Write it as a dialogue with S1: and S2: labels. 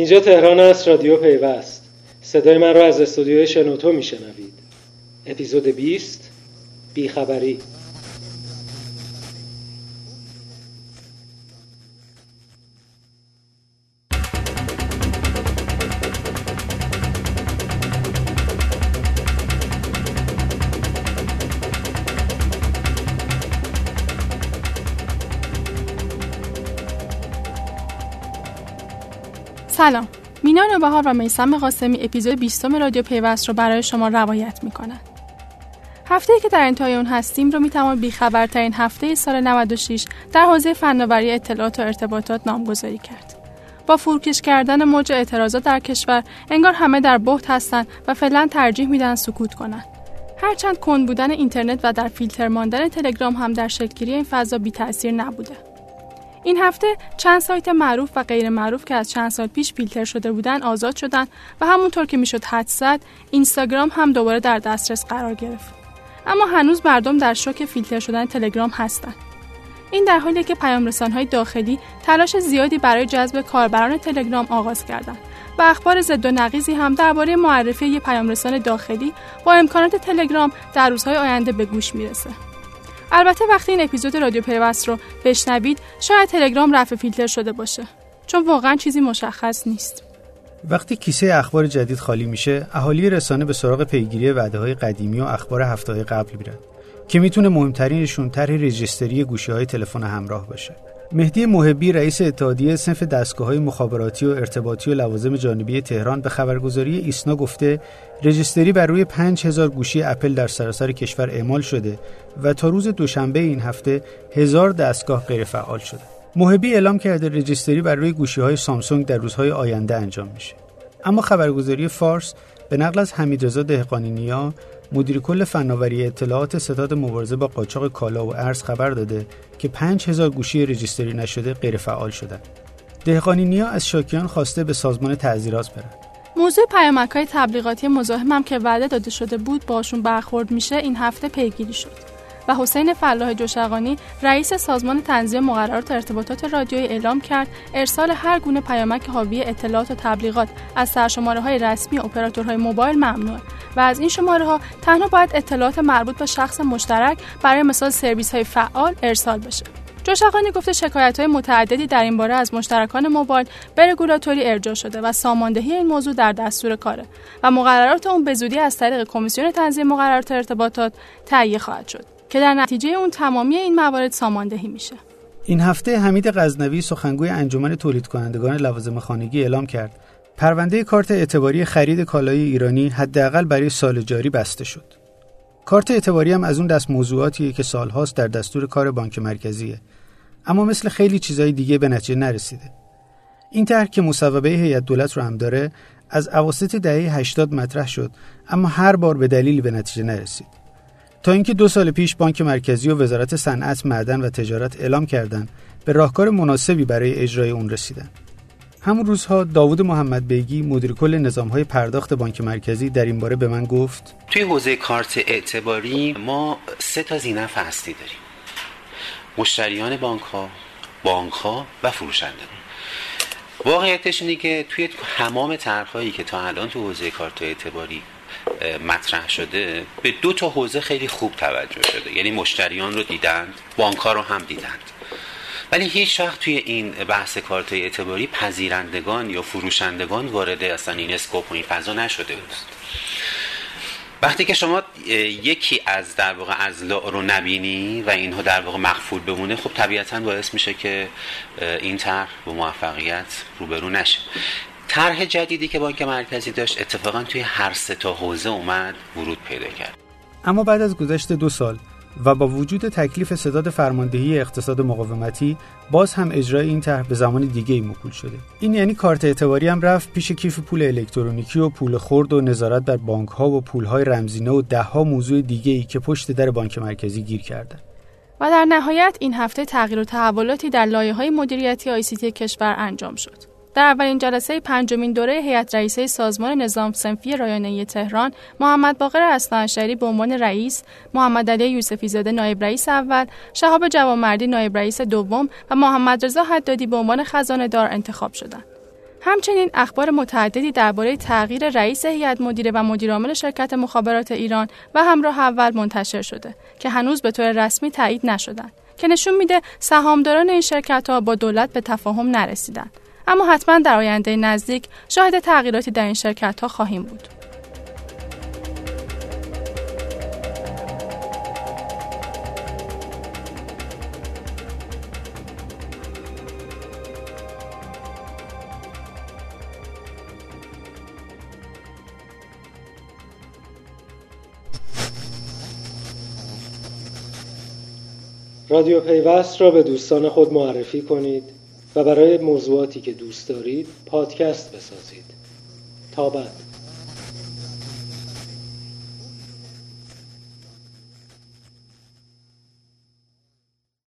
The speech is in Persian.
S1: اینجا تهران است رادیو پیوست. صدای من را از استودیوی شنوتو میشنوید. اپیزود 20 بیخبری.
S2: سلام. مینا نوبهار و میسم قاسمی اپیزود 20 رادیو پیوست رو برای شما روایت می‌کنن. هفته که در انتهای اون هستیم رو می‌توان بیخبرترین هفته سال 96 در حوزه فناوری اطلاعات و ارتباطات نامگذاری کرد. با فروکش کردن موج اعتراضات در کشور انگار همه در بحت هستند و فعلا ترجیح میدن سکوت کنند هرچند کند بودن اینترنت و در فیلتر ماندن تلگرام هم در شکلگیری این فضا بی تاثیر نبوده. این هفته چند سایت معروف و غیر معروف که از چند سال پیش فیلتر شده بودن آزاد شدن و همونطور که می‌شد حد زد اینستاگرام هم دوباره در دسترس قرار گرفت اما هنوز مردم در شوک فیلتر شدن تلگرام هستند این در حالی که پیام های داخلی تلاش زیادی برای جذب کاربران تلگرام آغاز کردند و اخبار ضد و نقیزی هم درباره معرفی پیامرسان داخلی با امکانات تلگرام در روزهای آینده به گوش می‌رسه. البته وقتی این اپیزود رادیو پیوست رو بشنوید شاید تلگرام رفع فیلتر شده باشه چون واقعا چیزی مشخص نیست.
S3: وقتی کیسه اخبار جدید خالی میشه اهالی رسانه به سراغ پیگیری وعده های قدیمی و اخبار هفته قبل میرن که می‌تونه مهمترینشون طرح رجیستری گوشی های تلفن همراه باشه. مهدی محبی رئیس اتحادیه صنف دستگاه های مخابراتی و ارتباطی و لوازم جانبی تهران به خبرگزاری ایسنا گفته رجیستری بر روی 5000 گوشی اپل در سراسر کشور اعمال شده و تا روز دوشنبه این هفته هزار دستگاه غیرفعال شده. محبی اعلام کرده رجیستری بر روی گوشی های سامسونگ در روزهای آینده انجام میشه. اما خبرگزاری فارس به نقل از حمیدرضا دهقانی نیا مدیر کل فناوری اطلاعات ستاد مبارزه با قاچاق کالا و ارز خبر داده که 5000 گوشی رجیستری نشده غیر فعال شدند. دهقانی نیا از شاکیان خواسته به سازمان تعذیرات برند.
S2: موضوع پیامک های تبلیغاتی مزاحم که وعده داده شده بود باشون برخورد میشه این هفته پیگیری شد. و حسین فلاح جوشقانی رئیس سازمان تنظیم مقررات ارتباطات رادیویی اعلام کرد ارسال هر گونه پیامک حاوی اطلاعات و تبلیغات از سرشماره های رسمی اپراتورهای موبایل ممنوع و از این شماره ها تنها باید اطلاعات مربوط به شخص مشترک برای مثال سرویس های فعال ارسال بشه. جوشقانی گفته شکایت های متعددی در این باره از مشترکان موبایل به رگولاتوری ارجاع شده و ساماندهی این موضوع در دستور کاره و مقررات اون به زودی از طریق کمیسیون تنظیم مقررات ارتباطات تهیه خواهد شد. که در نتیجه اون تمامی این موارد ساماندهی میشه
S3: این هفته حمید غزنوی سخنگوی انجمن تولید کنندگان لوازم خانگی اعلام کرد پرونده کارت اعتباری خرید کالای ایرانی حداقل برای سال جاری بسته شد. کارت اعتباری هم از اون دست موضوعاتیه که سالهاست در دستور کار بانک مرکزیه. اما مثل خیلی چیزای دیگه به نتیجه نرسیده. این طرح که مصوبه هیئت دولت رو هم داره از اواسط دهه 80 مطرح شد اما هر بار به دلیلی به نتیجه نرسید. تا اینکه دو سال پیش بانک مرکزی و وزارت صنعت معدن و تجارت اعلام کردند به راهکار مناسبی برای اجرای اون رسیدن. همون روزها داوود محمد بیگی مدیر کل نظام های پرداخت بانک مرکزی در این باره به من گفت
S4: توی حوزه کارت اعتباری ما سه تا زینف اصلی داریم. مشتریان بانک ها بانک ها و فروشنده. واقعیتش اینه که توی تمام طرحهایی که تا الان تو حوزه کارت اعتباری مطرح شده به دو تا حوزه خیلی خوب توجه شده. یعنی مشتریان رو دیدند بانک رو هم دیدند. ولی هیچ وقت توی این بحث کارت اعتباری پذیرندگان یا فروشندگان وارد اصلا این اسکوپ و این فضا نشده بود. وقتی که شما یکی از در واقع ازلاع رو نبینی و اینها در واقع مخفول بمونه خب طبیعتا باعث میشه که این طرح به موفقیت روبرو نشه. طرح جدیدی که بانک مرکزی داشت اتفاقا توی هر سه تا حوزه اومد ورود پیدا کرد.
S3: اما بعد از گذشت دو سال و با وجود تکلیف صداد فرماندهی اقتصاد مقاومتی باز هم اجرای این طرح به زمان دیگه ای موکول شده. این یعنی کارت اعتباری هم رفت پیش کیف پول الکترونیکی و پول خرد و نظارت بر بانک ها و پول های رمزینه و ده ها موضوع دیگه ای که پشت در بانک مرکزی گیر کردن
S2: و در نهایت این هفته تغییر و تحولاتی در لایه های مدیریتی آیسیتی کشور انجام شد. در اولین جلسه پنجمین دوره هیئت رئیسه سازمان نظام سنفی رایانه‌ای تهران محمد باقر اصلانشری به عنوان رئیس، محمد علی یوسفی زاده نایب رئیس اول، شهاب جوانمردی نایب رئیس دوم و محمد رضا حدادی به عنوان خزانه دار انتخاب شدند. همچنین اخبار متعددی درباره تغییر رئیس هیئت مدیره و مدیرعامل شرکت مخابرات ایران و همراه اول منتشر شده که هنوز به طور رسمی تایید نشدند که نشون میده سهامداران این شرکت ها با دولت به تفاهم نرسیدن اما حتما در آینده نزدیک شاهد تغییراتی در این شرکت ها خواهیم بود.
S1: رادیو پیوست را به دوستان خود معرفی کنید. و برای موضوعاتی که دوست دارید پادکست بسازید. تا بعد.